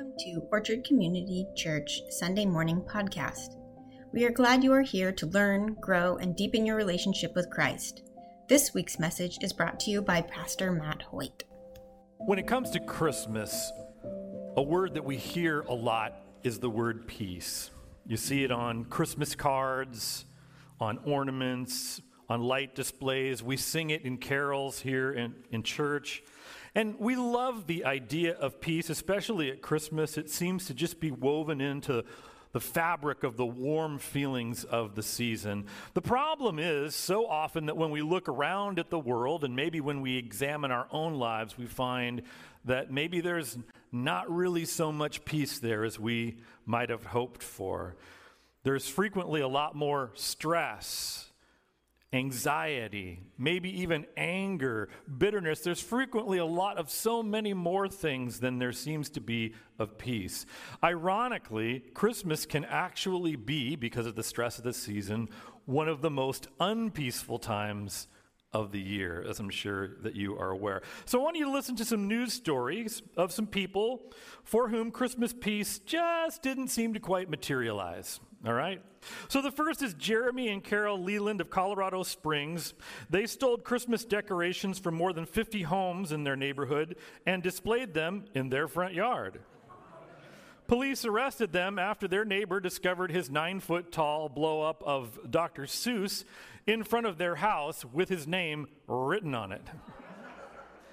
Welcome to Orchard Community Church Sunday Morning Podcast. We are glad you are here to learn, grow, and deepen your relationship with Christ. This week's message is brought to you by Pastor Matt Hoyt. When it comes to Christmas, a word that we hear a lot is the word peace. You see it on Christmas cards, on ornaments, on light displays. We sing it in carols here in, in church. And we love the idea of peace, especially at Christmas. It seems to just be woven into the fabric of the warm feelings of the season. The problem is so often that when we look around at the world and maybe when we examine our own lives, we find that maybe there's not really so much peace there as we might have hoped for. There's frequently a lot more stress anxiety, maybe even anger, bitterness. There's frequently a lot of so many more things than there seems to be of peace. Ironically, Christmas can actually be, because of the stress of the season, one of the most unpeaceful times of the year, as I'm sure that you are aware. So I want you to listen to some news stories of some people for whom Christmas peace just didn't seem to quite materialize. All right? So the first is Jeremy and Carol Leland of Colorado Springs. They stole Christmas decorations from more than 50 homes in their neighborhood and displayed them in their front yard. Police arrested them after their neighbor discovered his nine foot tall blow up of Dr. Seuss in front of their house with his name written on it.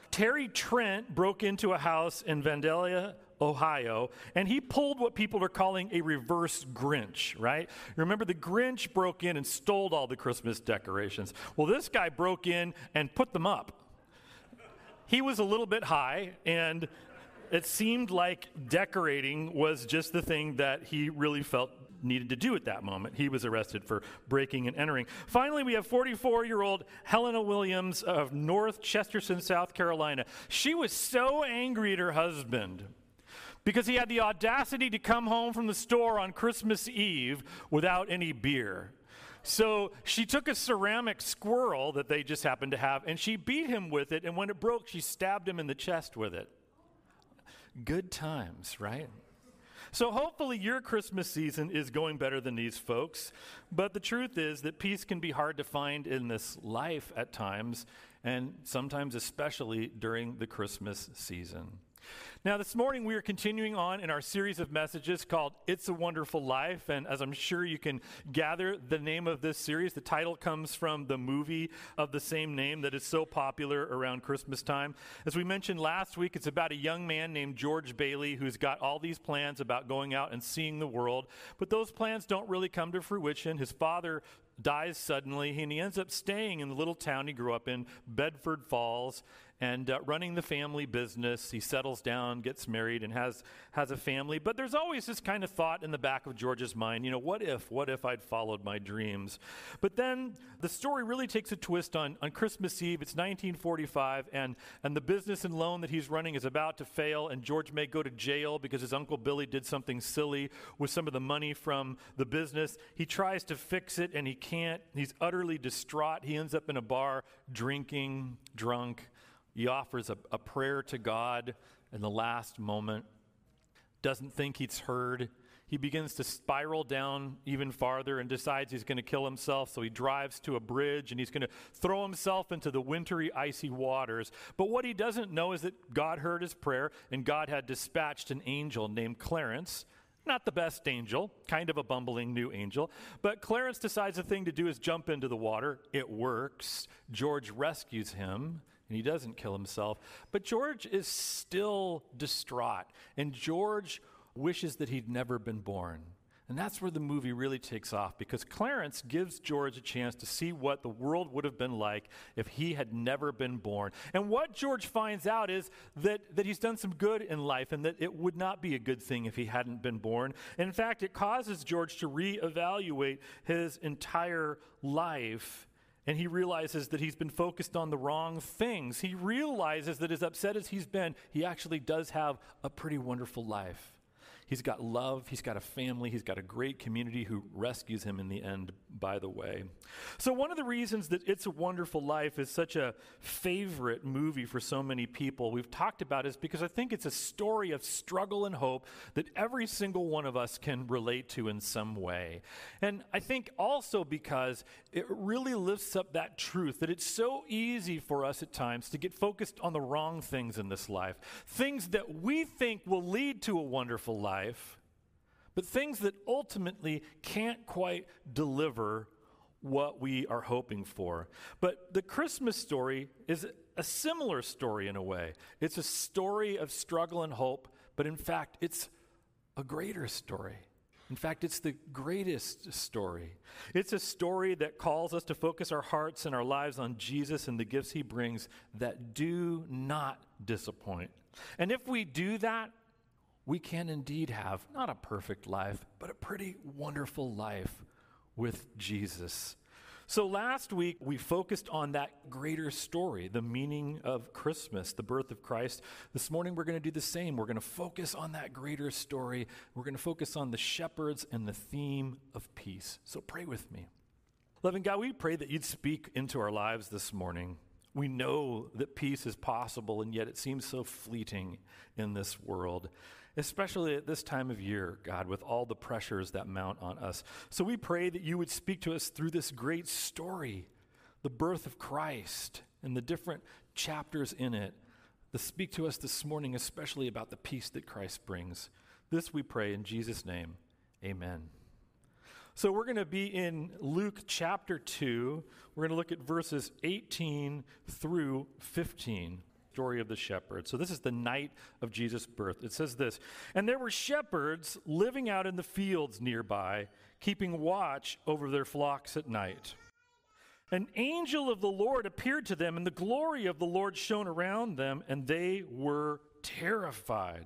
Terry Trent broke into a house in Vandalia, Ohio, and he pulled what people are calling a reverse Grinch, right? Remember, the Grinch broke in and stole all the Christmas decorations. Well, this guy broke in and put them up. He was a little bit high, and it seemed like decorating was just the thing that he really felt needed to do at that moment. He was arrested for breaking and entering. Finally, we have 44 year old Helena Williams of North Charleston, South Carolina. She was so angry at her husband because he had the audacity to come home from the store on Christmas Eve without any beer. So she took a ceramic squirrel that they just happened to have and she beat him with it. And when it broke, she stabbed him in the chest with it. Good times, right? So hopefully your Christmas season is going better than these folks. But the truth is that peace can be hard to find in this life at times, and sometimes especially during the Christmas season. Now, this morning we are continuing on in our series of messages called It's a Wonderful Life. And as I'm sure you can gather, the name of this series, the title comes from the movie of the same name that is so popular around Christmas time. As we mentioned last week, it's about a young man named George Bailey who's got all these plans about going out and seeing the world. But those plans don't really come to fruition. His father dies suddenly, and he ends up staying in the little town he grew up in, Bedford Falls and uh, running the family business. He settles down, gets married, and has, has a family. But there's always this kind of thought in the back of George's mind you know, what if? What if I'd followed my dreams? But then the story really takes a twist on, on Christmas Eve. It's 1945, and, and the business and loan that he's running is about to fail, and George may go to jail because his Uncle Billy did something silly with some of the money from the business. He tries to fix it, and he can't. He's utterly distraught. He ends up in a bar drinking, drunk. He offers a, a prayer to God in the last moment, doesn't think he's heard. He begins to spiral down even farther and decides he's going to kill himself. So he drives to a bridge and he's going to throw himself into the wintry, icy waters. But what he doesn't know is that God heard his prayer and God had dispatched an angel named Clarence not the best angel, kind of a bumbling new angel. But Clarence decides the thing to do is jump into the water. It works. George rescues him and he doesn't kill himself. But George is still distraught, and George wishes that he'd never been born. And that's where the movie really takes off because Clarence gives George a chance to see what the world would have been like if he had never been born. And what George finds out is that, that he's done some good in life and that it would not be a good thing if he hadn't been born. In fact, it causes George to reevaluate his entire life and he realizes that he's been focused on the wrong things. He realizes that as upset as he's been, he actually does have a pretty wonderful life. He's got love, he's got a family, he's got a great community who rescues him in the end, by the way. So, one of the reasons that It's a Wonderful Life is such a favorite movie for so many people, we've talked about, is because I think it's a story of struggle and hope that every single one of us can relate to in some way. And I think also because it really lifts up that truth that it's so easy for us at times to get focused on the wrong things in this life, things that we think will lead to a wonderful life, but things that ultimately can't quite deliver what we are hoping for. But the Christmas story is a similar story in a way. It's a story of struggle and hope, but in fact, it's a greater story. In fact, it's the greatest story. It's a story that calls us to focus our hearts and our lives on Jesus and the gifts he brings that do not disappoint. And if we do that, we can indeed have not a perfect life, but a pretty wonderful life with Jesus. So last week, we focused on that greater story, the meaning of Christmas, the birth of Christ. This morning, we're going to do the same. We're going to focus on that greater story. We're going to focus on the shepherds and the theme of peace. So pray with me. Loving God, we pray that you'd speak into our lives this morning. We know that peace is possible, and yet it seems so fleeting in this world especially at this time of year, God, with all the pressures that mount on us. So we pray that you would speak to us through this great story, the birth of Christ, and the different chapters in it. To speak to us this morning, especially about the peace that Christ brings. This we pray in Jesus' name. Amen. So we're going to be in Luke chapter 2. We're going to look at verses 18 through 15 story of the shepherd. So, this is the night of Jesus' birth. It says this And there were shepherds living out in the fields nearby, keeping watch over their flocks at night. An angel of the Lord appeared to them, and the glory of the Lord shone around them, and they were terrified.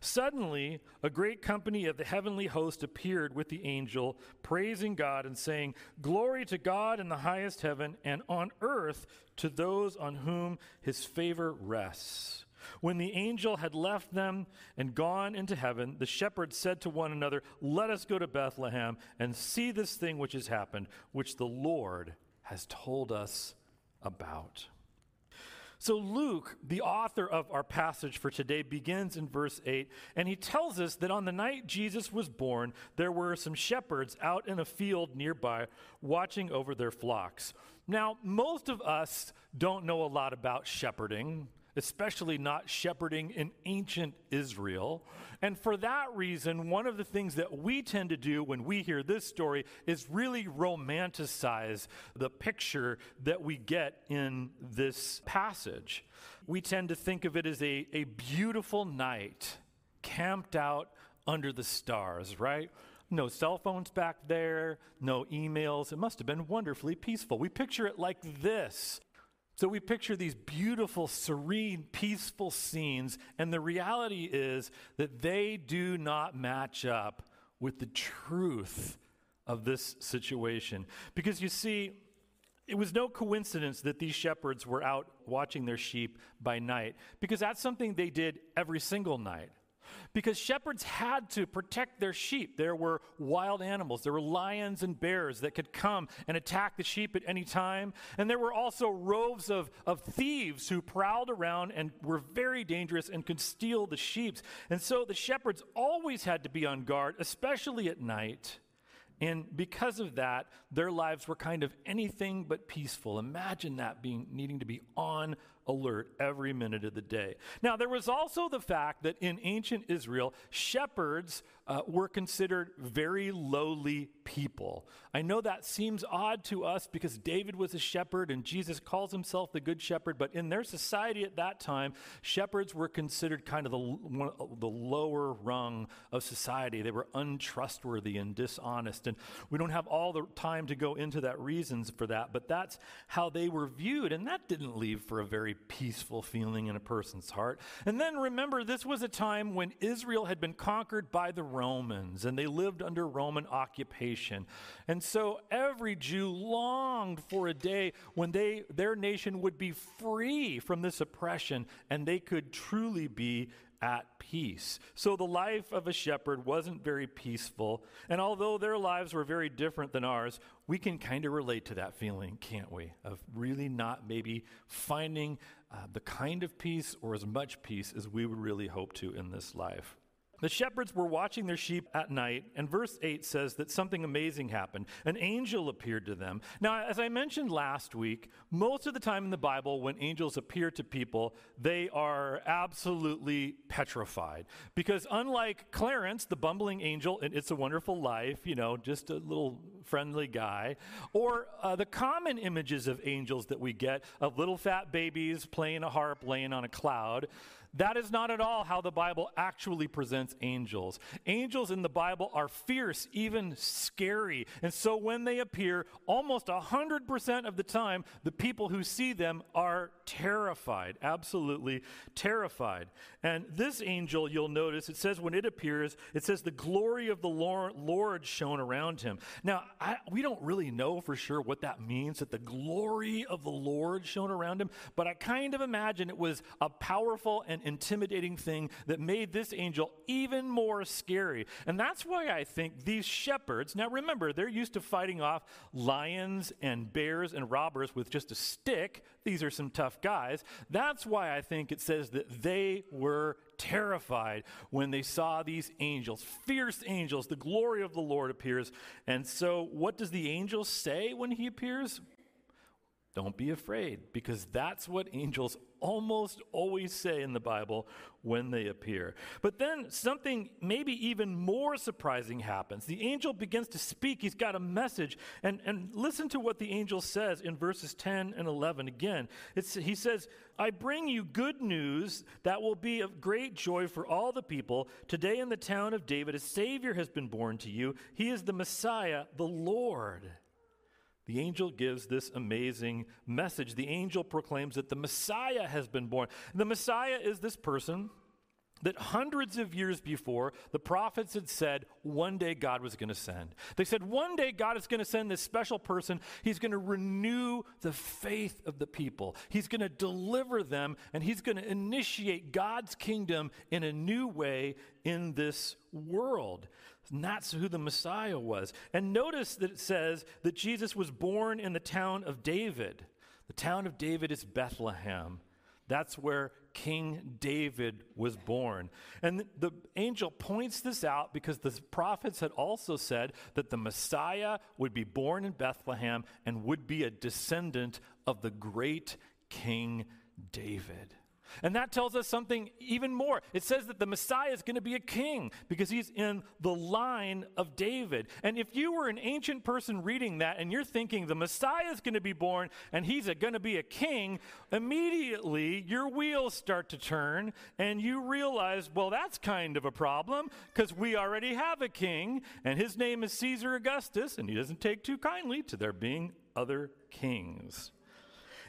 Suddenly, a great company of the heavenly host appeared with the angel, praising God and saying, Glory to God in the highest heaven, and on earth to those on whom his favor rests. When the angel had left them and gone into heaven, the shepherds said to one another, Let us go to Bethlehem and see this thing which has happened, which the Lord has told us about. So, Luke, the author of our passage for today, begins in verse 8, and he tells us that on the night Jesus was born, there were some shepherds out in a field nearby watching over their flocks. Now, most of us don't know a lot about shepherding especially not shepherding in ancient Israel. And for that reason, one of the things that we tend to do when we hear this story is really romanticize the picture that we get in this passage. We tend to think of it as a, a beautiful night camped out under the stars, right? No cell phones back there, no emails. It must have been wonderfully peaceful. We picture it like this so we picture these beautiful, serene, peaceful scenes, and the reality is that they do not match up with the truth of this situation. Because you see, it was no coincidence that these shepherds were out watching their sheep by night, because that's something they did every single night because shepherds had to protect their sheep. There were wild animals, there were lions and bears that could come and attack the sheep at any time. And there were also roves of, of thieves who prowled around and were very dangerous and could steal the sheep. And so the shepherds always had to be on guard, especially at night. And because of that, their lives were kind of anything but peaceful. Imagine that being needing to be on alert every minute of the day. Now, there was also the fact that in ancient Israel, shepherds uh, were considered very lowly people. I know that seems odd to us because David was a shepherd and Jesus calls himself the good shepherd, but in their society at that time, shepherds were considered kind of the, the lower rung of society. They were untrustworthy and dishonest. And we don't have all the time to go into that reasons for that, but that's how they were viewed. And that didn't leave for a very peaceful feeling in a person's heart. And then remember, this was a time when Israel had been conquered by the Romans and they lived under Roman occupation. And so every Jew longed for a day when they, their nation would be free from this oppression and they could truly be at peace. So the life of a shepherd wasn't very peaceful. And although their lives were very different than ours, we can kind of relate to that feeling, can't we? Of really not maybe finding uh, the kind of peace or as much peace as we would really hope to in this life. The shepherds were watching their sheep at night, and verse 8 says that something amazing happened. An angel appeared to them. Now, as I mentioned last week, most of the time in the Bible, when angels appear to people, they are absolutely petrified. Because unlike Clarence, the bumbling angel in It's a Wonderful Life, you know, just a little friendly guy, or uh, the common images of angels that we get of little fat babies playing a harp laying on a cloud, that is not at all how the Bible actually presents angels. Angels in the Bible are fierce, even scary. And so when they appear, almost 100% of the time, the people who see them are terrified, absolutely terrified. And this angel, you'll notice, it says when it appears, it says the glory of the Lord shone around him. Now, I, we don't really know for sure what that means, that the glory of the Lord shone around him, but I kind of imagine it was a powerful and intimidating thing that made this angel even more scary. And that's why I think these shepherds, now remember, they're used to fighting off lions and bears and robbers with just a stick. These are some tough guys. That's why I think it says that they were terrified when they saw these angels, fierce angels. The glory of the Lord appears. And so, what does the angel say when he appears? Don't be afraid, because that's what angels almost always say in the Bible when they appear. But then something maybe even more surprising happens. The angel begins to speak, he's got a message. And, and listen to what the angel says in verses 10 and 11 again. It's, he says, I bring you good news that will be of great joy for all the people. Today in the town of David, a Savior has been born to you. He is the Messiah, the Lord. The angel gives this amazing message. The angel proclaims that the Messiah has been born. The Messiah is this person that hundreds of years before, the prophets had said one day God was going to send. They said one day God is going to send this special person. He's going to renew the faith of the people, He's going to deliver them, and He's going to initiate God's kingdom in a new way in this world. That's who the Messiah was. And notice that it says that Jesus was born in the town of David. The town of David is Bethlehem. That's where King David was born. And the angel points this out because the prophets had also said that the Messiah would be born in Bethlehem and would be a descendant of the great King David. And that tells us something even more. It says that the Messiah is going to be a king because he's in the line of David. And if you were an ancient person reading that and you're thinking the Messiah is going to be born and he's going to be a king, immediately your wheels start to turn and you realize, well, that's kind of a problem because we already have a king and his name is Caesar Augustus and he doesn't take too kindly to there being other kings.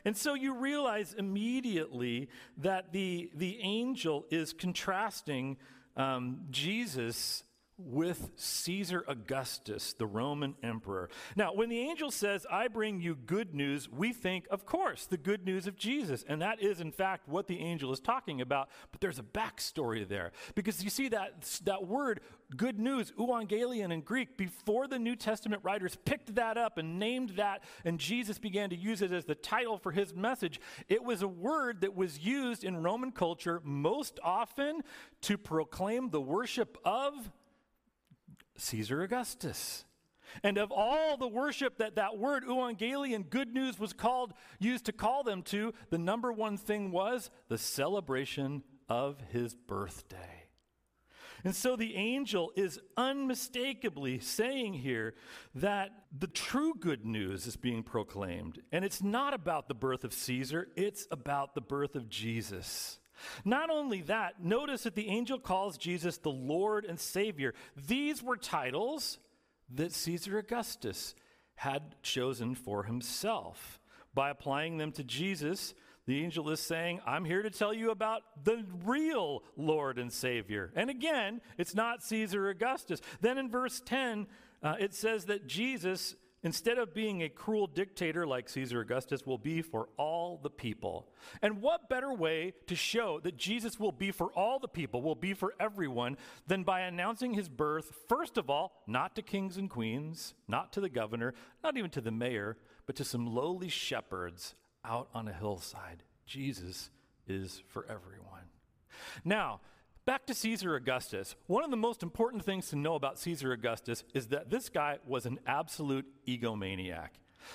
And so you realize immediately that the, the angel is contrasting um, Jesus with Caesar Augustus, the Roman emperor. Now, when the angel says, I bring you good news, we think, of course, the good news of Jesus. And that is, in fact, what the angel is talking about. But there's a backstory there. Because you see that, that word, good news, euangelion in Greek, before the New Testament writers picked that up and named that, and Jesus began to use it as the title for his message, it was a word that was used in Roman culture most often to proclaim the worship of Caesar Augustus. And of all the worship that that word euangelion, good news, was called, used to call them to, the number one thing was the celebration of his birthday. And so the angel is unmistakably saying here that the true good news is being proclaimed. And it's not about the birth of Caesar, it's about the birth of Jesus. Not only that, notice that the angel calls Jesus the Lord and Savior. These were titles that Caesar Augustus had chosen for himself. By applying them to Jesus, the angel is saying, I'm here to tell you about the real Lord and Savior. And again, it's not Caesar Augustus. Then in verse 10, uh, it says that Jesus instead of being a cruel dictator like Caesar Augustus, will be for all the people. And what better way to show that Jesus will be for all the people, will be for everyone, than by announcing his birth, first of all, not to kings and queens, not to the governor, not even to the mayor, but to some lowly shepherds out on a hillside. Jesus is for everyone. Now, Back to Caesar Augustus. One of the most important things to know about Caesar Augustus is that this guy was an absolute egomaniac.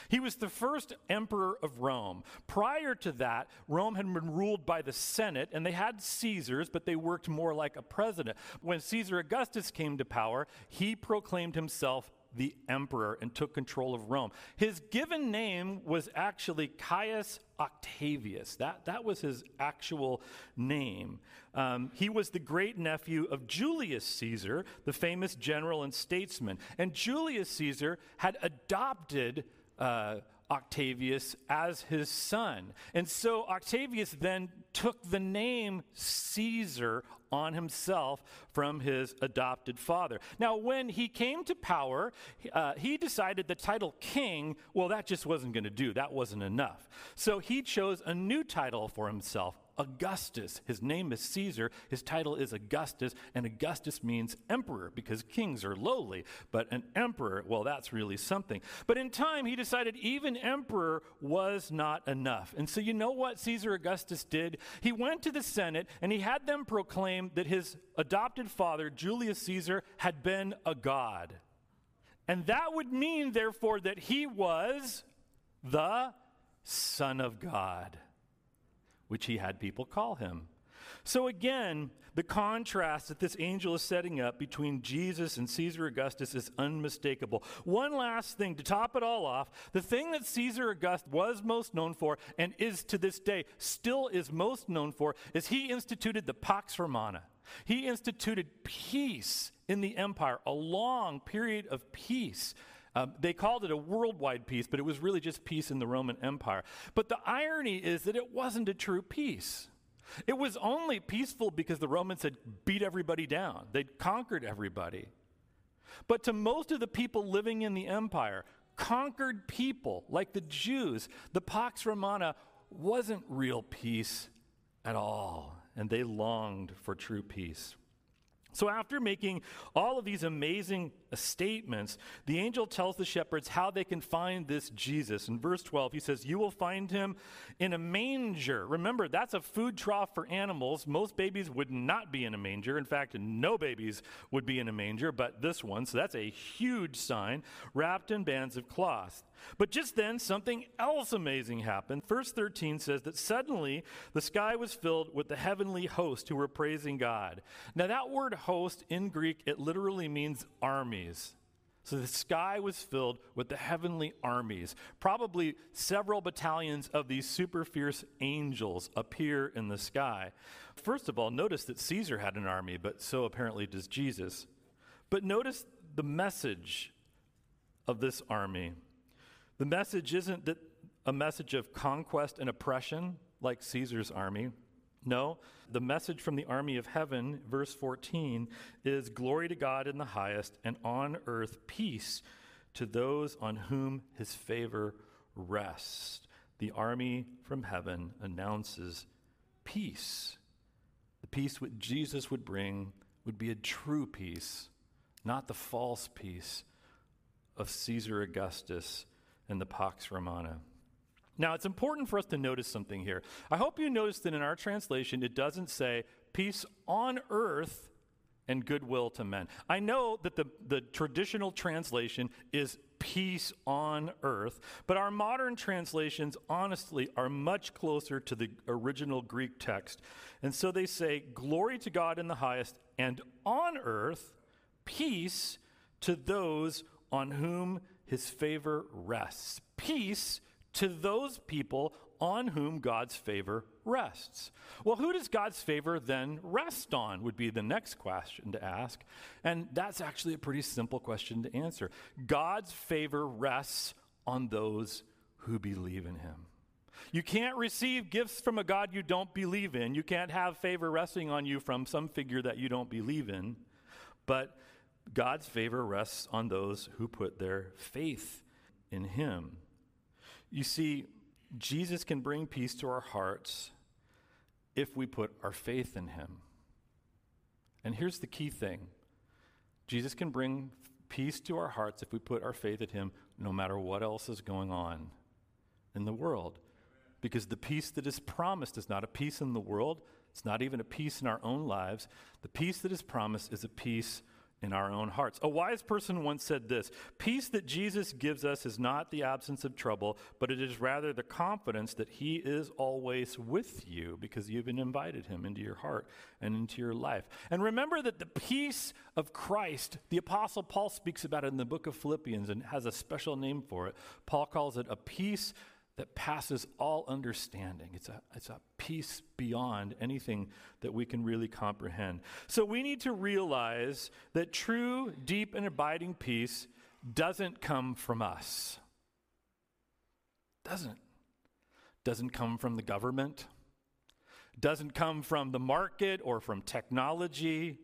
He was the first emperor of Rome. Prior to that, Rome had been ruled by the Senate, and they had Caesars, but they worked more like a president. When Caesar Augustus came to power, he proclaimed himself the emperor and took control of Rome. His given name was actually Caius Octavius. That, that was his actual name. Um, he was the great nephew of Julius Caesar, the famous general and statesman. And Julius Caesar had adopted uh, Octavius as his son. And so Octavius then took the name Caesar on himself from his adopted father. Now, when he came to power, uh, he decided the title king, well, that just wasn't going to do. That wasn't enough. So he chose a new title for himself, Augustus. His name is Caesar. His title is Augustus, and Augustus means emperor because kings are lowly. But an emperor, well, that's really something. But in time, he decided even emperor was not enough. And so, you know what Caesar Augustus did? He went to the Senate and he had them proclaim that his adopted father, Julius Caesar, had been a god. And that would mean, therefore, that he was the Son of God which he had people call him. So again, the contrast that this angel is setting up between Jesus and Caesar Augustus is unmistakable. One last thing to top it all off the thing that Caesar Augustus was most known for and is to this day still is most known for is he instituted the Pax Romana. He instituted peace in the empire, a long period of peace. Um, they called it a worldwide peace, but it was really just peace in the Roman Empire. But the irony is that it wasn't a true peace. It was only peaceful because the Romans had beat everybody down, they'd conquered everybody. But to most of the people living in the empire, conquered people like the Jews, the Pax Romana wasn't real peace at all, and they longed for true peace. So, after making all of these amazing statements, the angel tells the shepherds how they can find this Jesus. In verse 12, he says, You will find him in a manger. Remember, that's a food trough for animals. Most babies would not be in a manger. In fact, no babies would be in a manger, but this one. So, that's a huge sign, wrapped in bands of cloth. But just then, something else amazing happened. Verse 13 says that suddenly the sky was filled with the heavenly host who were praising God. Now, that word host in Greek, it literally means armies. So the sky was filled with the heavenly armies. Probably several battalions of these super fierce angels appear in the sky. First of all, notice that Caesar had an army, but so apparently does Jesus. But notice the message of this army. The message isn't that a message of conquest and oppression like Caesar's army. No, the message from the army of heaven, verse 14, is glory to God in the highest, and on earth peace to those on whom his favor rests. The army from heaven announces peace. The peace which Jesus would bring would be a true peace, not the false peace of Caesar Augustus and the Pax Romana. Now, it's important for us to notice something here. I hope you noticed that in our translation, it doesn't say peace on earth and goodwill to men. I know that the, the traditional translation is peace on earth, but our modern translations, honestly, are much closer to the original Greek text. And so they say, Glory to God in the highest, and on earth, peace to those on whom his favor rests. Peace to those people on whom God's favor rests. Well, who does God's favor then rest on? Would be the next question to ask. And that's actually a pretty simple question to answer. God's favor rests on those who believe in him. You can't receive gifts from a God you don't believe in. You can't have favor resting on you from some figure that you don't believe in. But God's favor rests on those who put their faith in him. You see, Jesus can bring peace to our hearts if we put our faith in him. And here's the key thing Jesus can bring peace to our hearts if we put our faith in him, no matter what else is going on in the world. Because the peace that is promised is not a peace in the world, it's not even a peace in our own lives. The peace that is promised is a peace in our own hearts. A wise person once said this Peace that Jesus gives us is not the absence of trouble, but it is rather the confidence that He is always with you because you've invited Him into your heart and into your life. And remember that the peace of Christ, the Apostle Paul speaks about it in the book of Philippians and has a special name for it. Paul calls it a peace that passes all understanding. It's a, it's a peace beyond anything that we can really comprehend. So we need to realize that true, deep, and abiding peace doesn't come from us. Doesn't. Doesn't come from the government. Doesn't come from the market or from technology.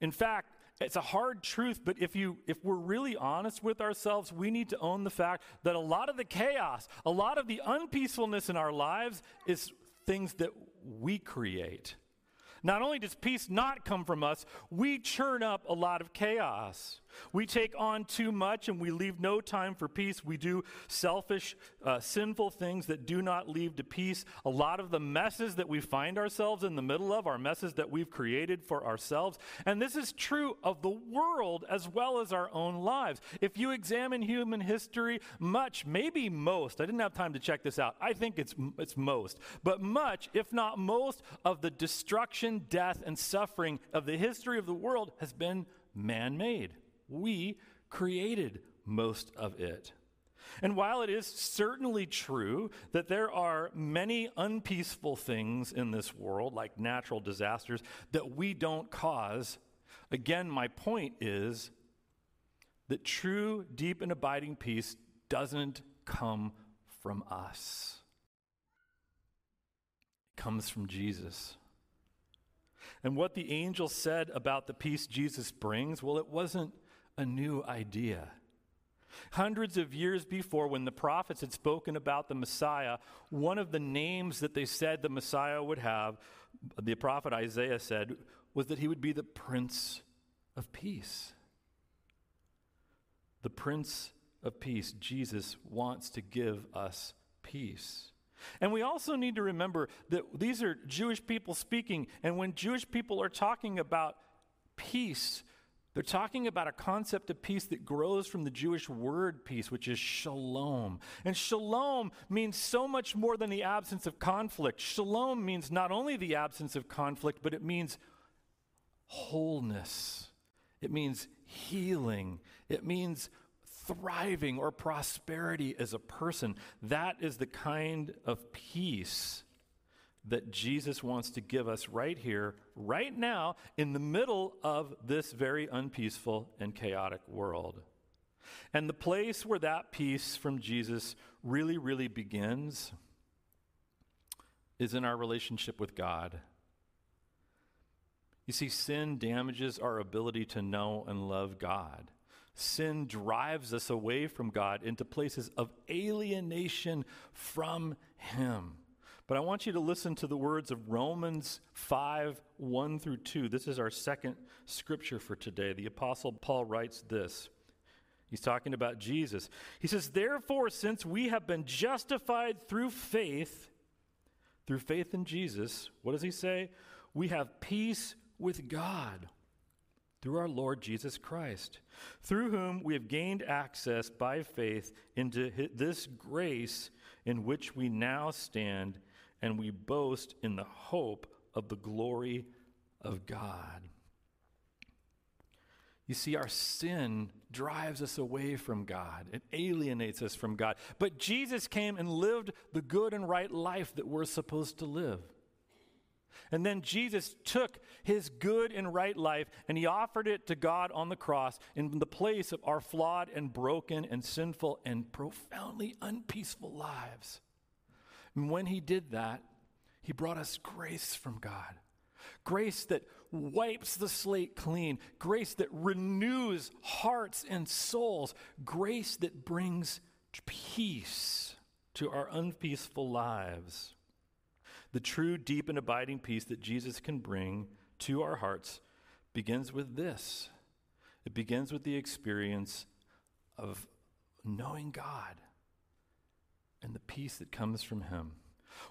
In fact, it's a hard truth, but if you if we're really honest with ourselves, we need to own the fact that a lot of the chaos, a lot of the unpeacefulness in our lives is things that we create. Not only does peace not come from us, we churn up a lot of chaos. We take on too much and we leave no time for peace. We do selfish, uh, sinful things that do not lead to peace. A lot of the messes that we find ourselves in the middle of are messes that we've created for ourselves. And this is true of the world as well as our own lives. If you examine human history, much, maybe most, I didn't have time to check this out. I think it's, it's most, but much, if not most, of the destruction, death, and suffering of the history of the world has been man made. We created most of it. And while it is certainly true that there are many unpeaceful things in this world, like natural disasters, that we don't cause, again, my point is that true, deep, and abiding peace doesn't come from us, it comes from Jesus. And what the angel said about the peace Jesus brings, well, it wasn't a new idea. Hundreds of years before, when the prophets had spoken about the Messiah, one of the names that they said the Messiah would have, the prophet Isaiah said, was that he would be the Prince of Peace. The Prince of Peace, Jesus, wants to give us peace. And we also need to remember that these are Jewish people speaking, and when Jewish people are talking about peace, they're talking about a concept of peace that grows from the Jewish word peace, which is shalom. And shalom means so much more than the absence of conflict. Shalom means not only the absence of conflict, but it means wholeness, it means healing, it means thriving or prosperity as a person. That is the kind of peace that Jesus wants to give us right here, right now, in the middle of this very unpeaceful and chaotic world. And the place where that peace from Jesus really, really begins is in our relationship with God. You see, sin damages our ability to know and love God. Sin drives us away from God into places of alienation from Him. But I want you to listen to the words of Romans 5 1 through 2. This is our second scripture for today. The Apostle Paul writes this. He's talking about Jesus. He says, Therefore, since we have been justified through faith, through faith in Jesus, what does he say? We have peace with God through our Lord Jesus Christ, through whom we have gained access by faith into this grace in which we now stand and we boast in the hope of the glory of God. You see, our sin drives us away from God, it alienates us from God. But Jesus came and lived the good and right life that we're supposed to live. And then Jesus took his good and right life and he offered it to God on the cross in the place of our flawed and broken and sinful and profoundly unpeaceful lives. And when he did that, he brought us grace from God. Grace that wipes the slate clean, grace that renews hearts and souls, grace that brings peace to our unpeaceful lives. The true, deep, and abiding peace that Jesus can bring to our hearts begins with this it begins with the experience of knowing God and the peace that comes from Him.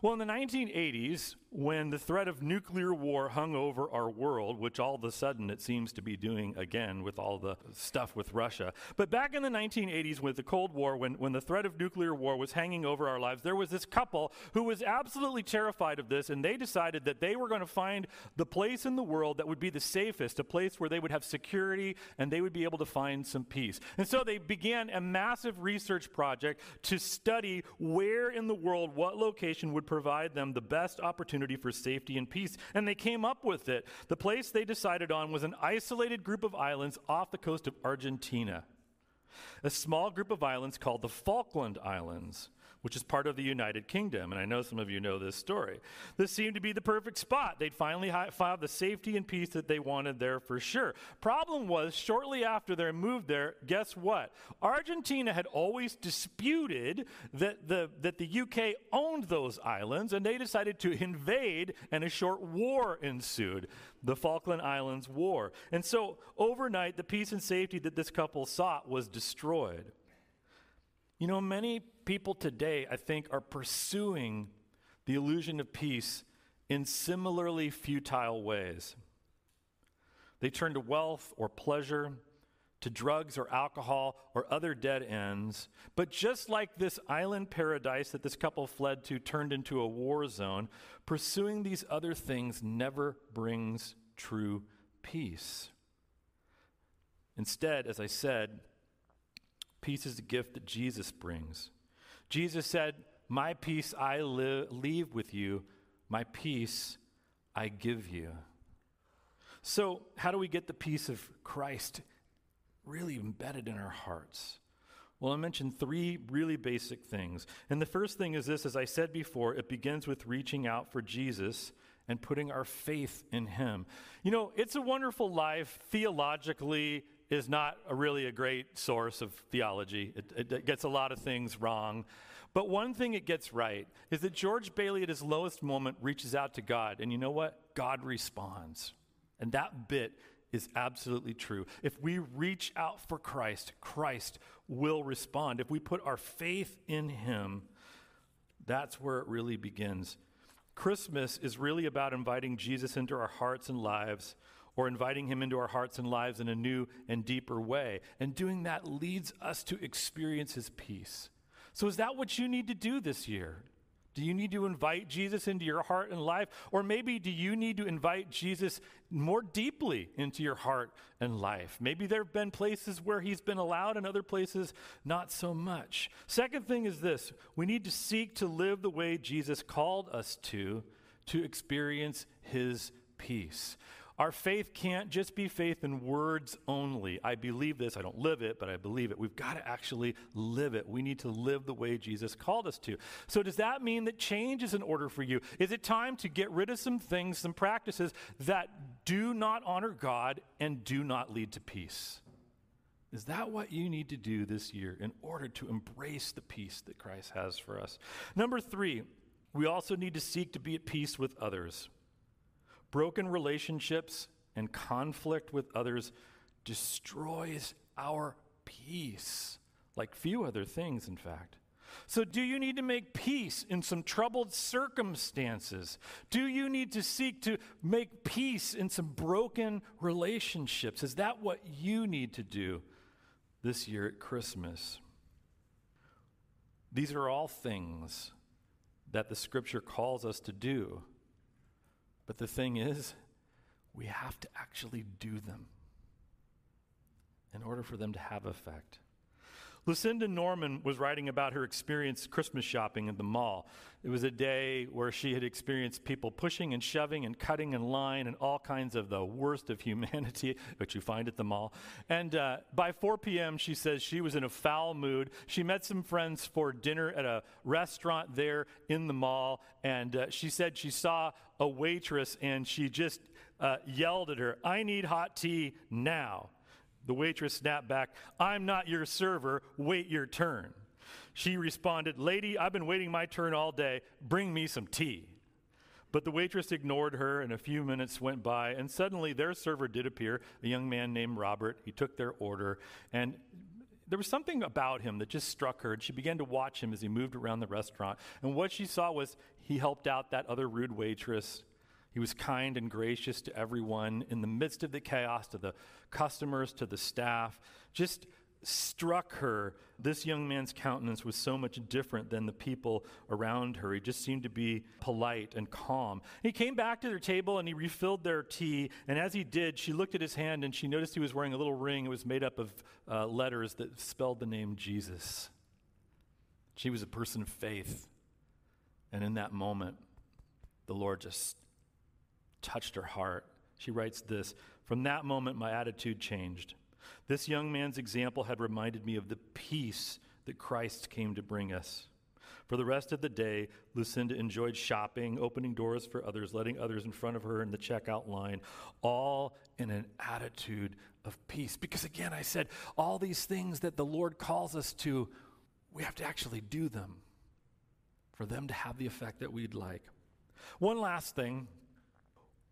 Well, in the 1980s, when the threat of nuclear war hung over our world, which all of a sudden it seems to be doing again with all the stuff with Russia, but back in the 1980s with the Cold War, when, when the threat of nuclear war was hanging over our lives, there was this couple who was absolutely terrified of this, and they decided that they were going to find the place in the world that would be the safest, a place where they would have security and they would be able to find some peace. And so they began a massive research project to study where in the world, what location would provide them the best opportunity for safety and peace. And they came up with it. The place they decided on was an isolated group of islands off the coast of Argentina. A small group of islands called the Falkland Islands which is part of the United Kingdom. And I know some of you know this story. This seemed to be the perfect spot. They'd finally found the safety and peace that they wanted there for sure. Problem was, shortly after their move there, guess what? Argentina had always disputed that the, that the UK owned those islands, and they decided to invade, and a short war ensued the Falkland Islands War. And so, overnight, the peace and safety that this couple sought was destroyed. You know, many people today, I think, are pursuing the illusion of peace in similarly futile ways. They turn to wealth or pleasure, to drugs or alcohol or other dead ends. But just like this island paradise that this couple fled to turned into a war zone, pursuing these other things never brings true peace. Instead, as I said, Peace is a gift that Jesus brings. Jesus said, My peace I li- leave with you, my peace I give you. So, how do we get the peace of Christ really embedded in our hearts? Well, I mentioned three really basic things. And the first thing is this as I said before, it begins with reaching out for Jesus and putting our faith in Him. You know, it's a wonderful life theologically is not a really a great source of theology. It, it, it, gets a lot of things wrong. But one thing it gets right is that George Bailey, at his lowest moment, reaches out to God. And you know what? God responds. And that bit is absolutely true. If we reach out for Christ, Christ will respond. If we put our faith in Him, that's where it really begins. Christmas is really about inviting Jesus into our hearts and lives or inviting him into our hearts and lives in a new and deeper way. And doing that leads us to experience his peace. So, is that what you need to do this year? Do you need to invite Jesus into your heart and life? Or maybe do you need to invite Jesus more deeply into your heart and life? Maybe there have been places where he's been allowed and other places not so much. Second thing is this we need to seek to live the way Jesus called us to, to experience his peace. Our faith can't just be faith in words only. I believe this, I don't live it, but I believe it. We've got to actually live it. We need to live the way Jesus called us to. So, does that mean that change is in order for you? Is it time to get rid of some things, some practices that do not honor God and do not lead to peace? Is that what you need to do this year in order to embrace the peace that Christ has for us? Number three, we also need to seek to be at peace with others. Broken relationships and conflict with others destroys our peace, like few other things, in fact. So, do you need to make peace in some troubled circumstances? Do you need to seek to make peace in some broken relationships? Is that what you need to do this year at Christmas? These are all things that the scripture calls us to do. But the thing is, we have to actually do them. in order for them to have effect. Lucinda Norman was writing about her experience Christmas shopping at the mall. It was a day where she had experienced people pushing and shoving and cutting in line and all kinds of the worst of humanity, which you find at the mall. And uh, by 4 p.m., she says she was in a foul mood. She met some friends for dinner at a restaurant there in the mall, and uh, she said she saw a waitress and she just uh, yelled at her, I need hot tea now. The waitress snapped back, I'm not your server, wait your turn. She responded, Lady, I've been waiting my turn all day, bring me some tea. But the waitress ignored her, and a few minutes went by, and suddenly their server did appear, a young man named Robert. He took their order, and there was something about him that just struck her, and she began to watch him as he moved around the restaurant. And what she saw was he helped out that other rude waitress. He was kind and gracious to everyone in the midst of the chaos, to the customers, to the staff. Just struck her. This young man's countenance was so much different than the people around her. He just seemed to be polite and calm. He came back to their table and he refilled their tea. And as he did, she looked at his hand and she noticed he was wearing a little ring. It was made up of uh, letters that spelled the name Jesus. She was a person of faith. And in that moment, the Lord just touched her heart. She writes this From that moment, my attitude changed. This young man's example had reminded me of the peace that Christ came to bring us. For the rest of the day, Lucinda enjoyed shopping, opening doors for others, letting others in front of her in the checkout line, all in an attitude of peace. Because again, I said, all these things that the Lord calls us to, we have to actually do them for them to have the effect that we'd like. One last thing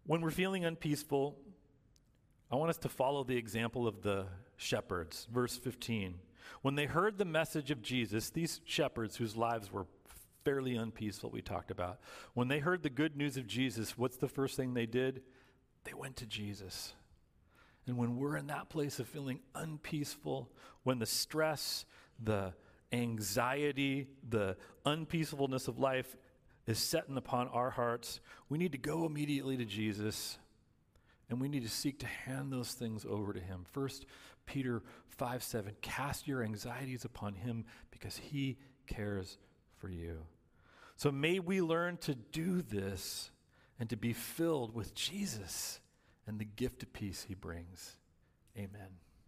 when we're feeling unpeaceful, I want us to follow the example of the shepherds. Verse 15. When they heard the message of Jesus, these shepherds whose lives were fairly unpeaceful, we talked about, when they heard the good news of Jesus, what's the first thing they did? They went to Jesus. And when we're in that place of feeling unpeaceful, when the stress, the anxiety, the unpeacefulness of life is setting upon our hearts, we need to go immediately to Jesus and we need to seek to hand those things over to him. First Peter 5 7, cast your anxieties upon him because he cares for you. So may we learn to do this and to be filled with Jesus and the gift of peace he brings. Amen.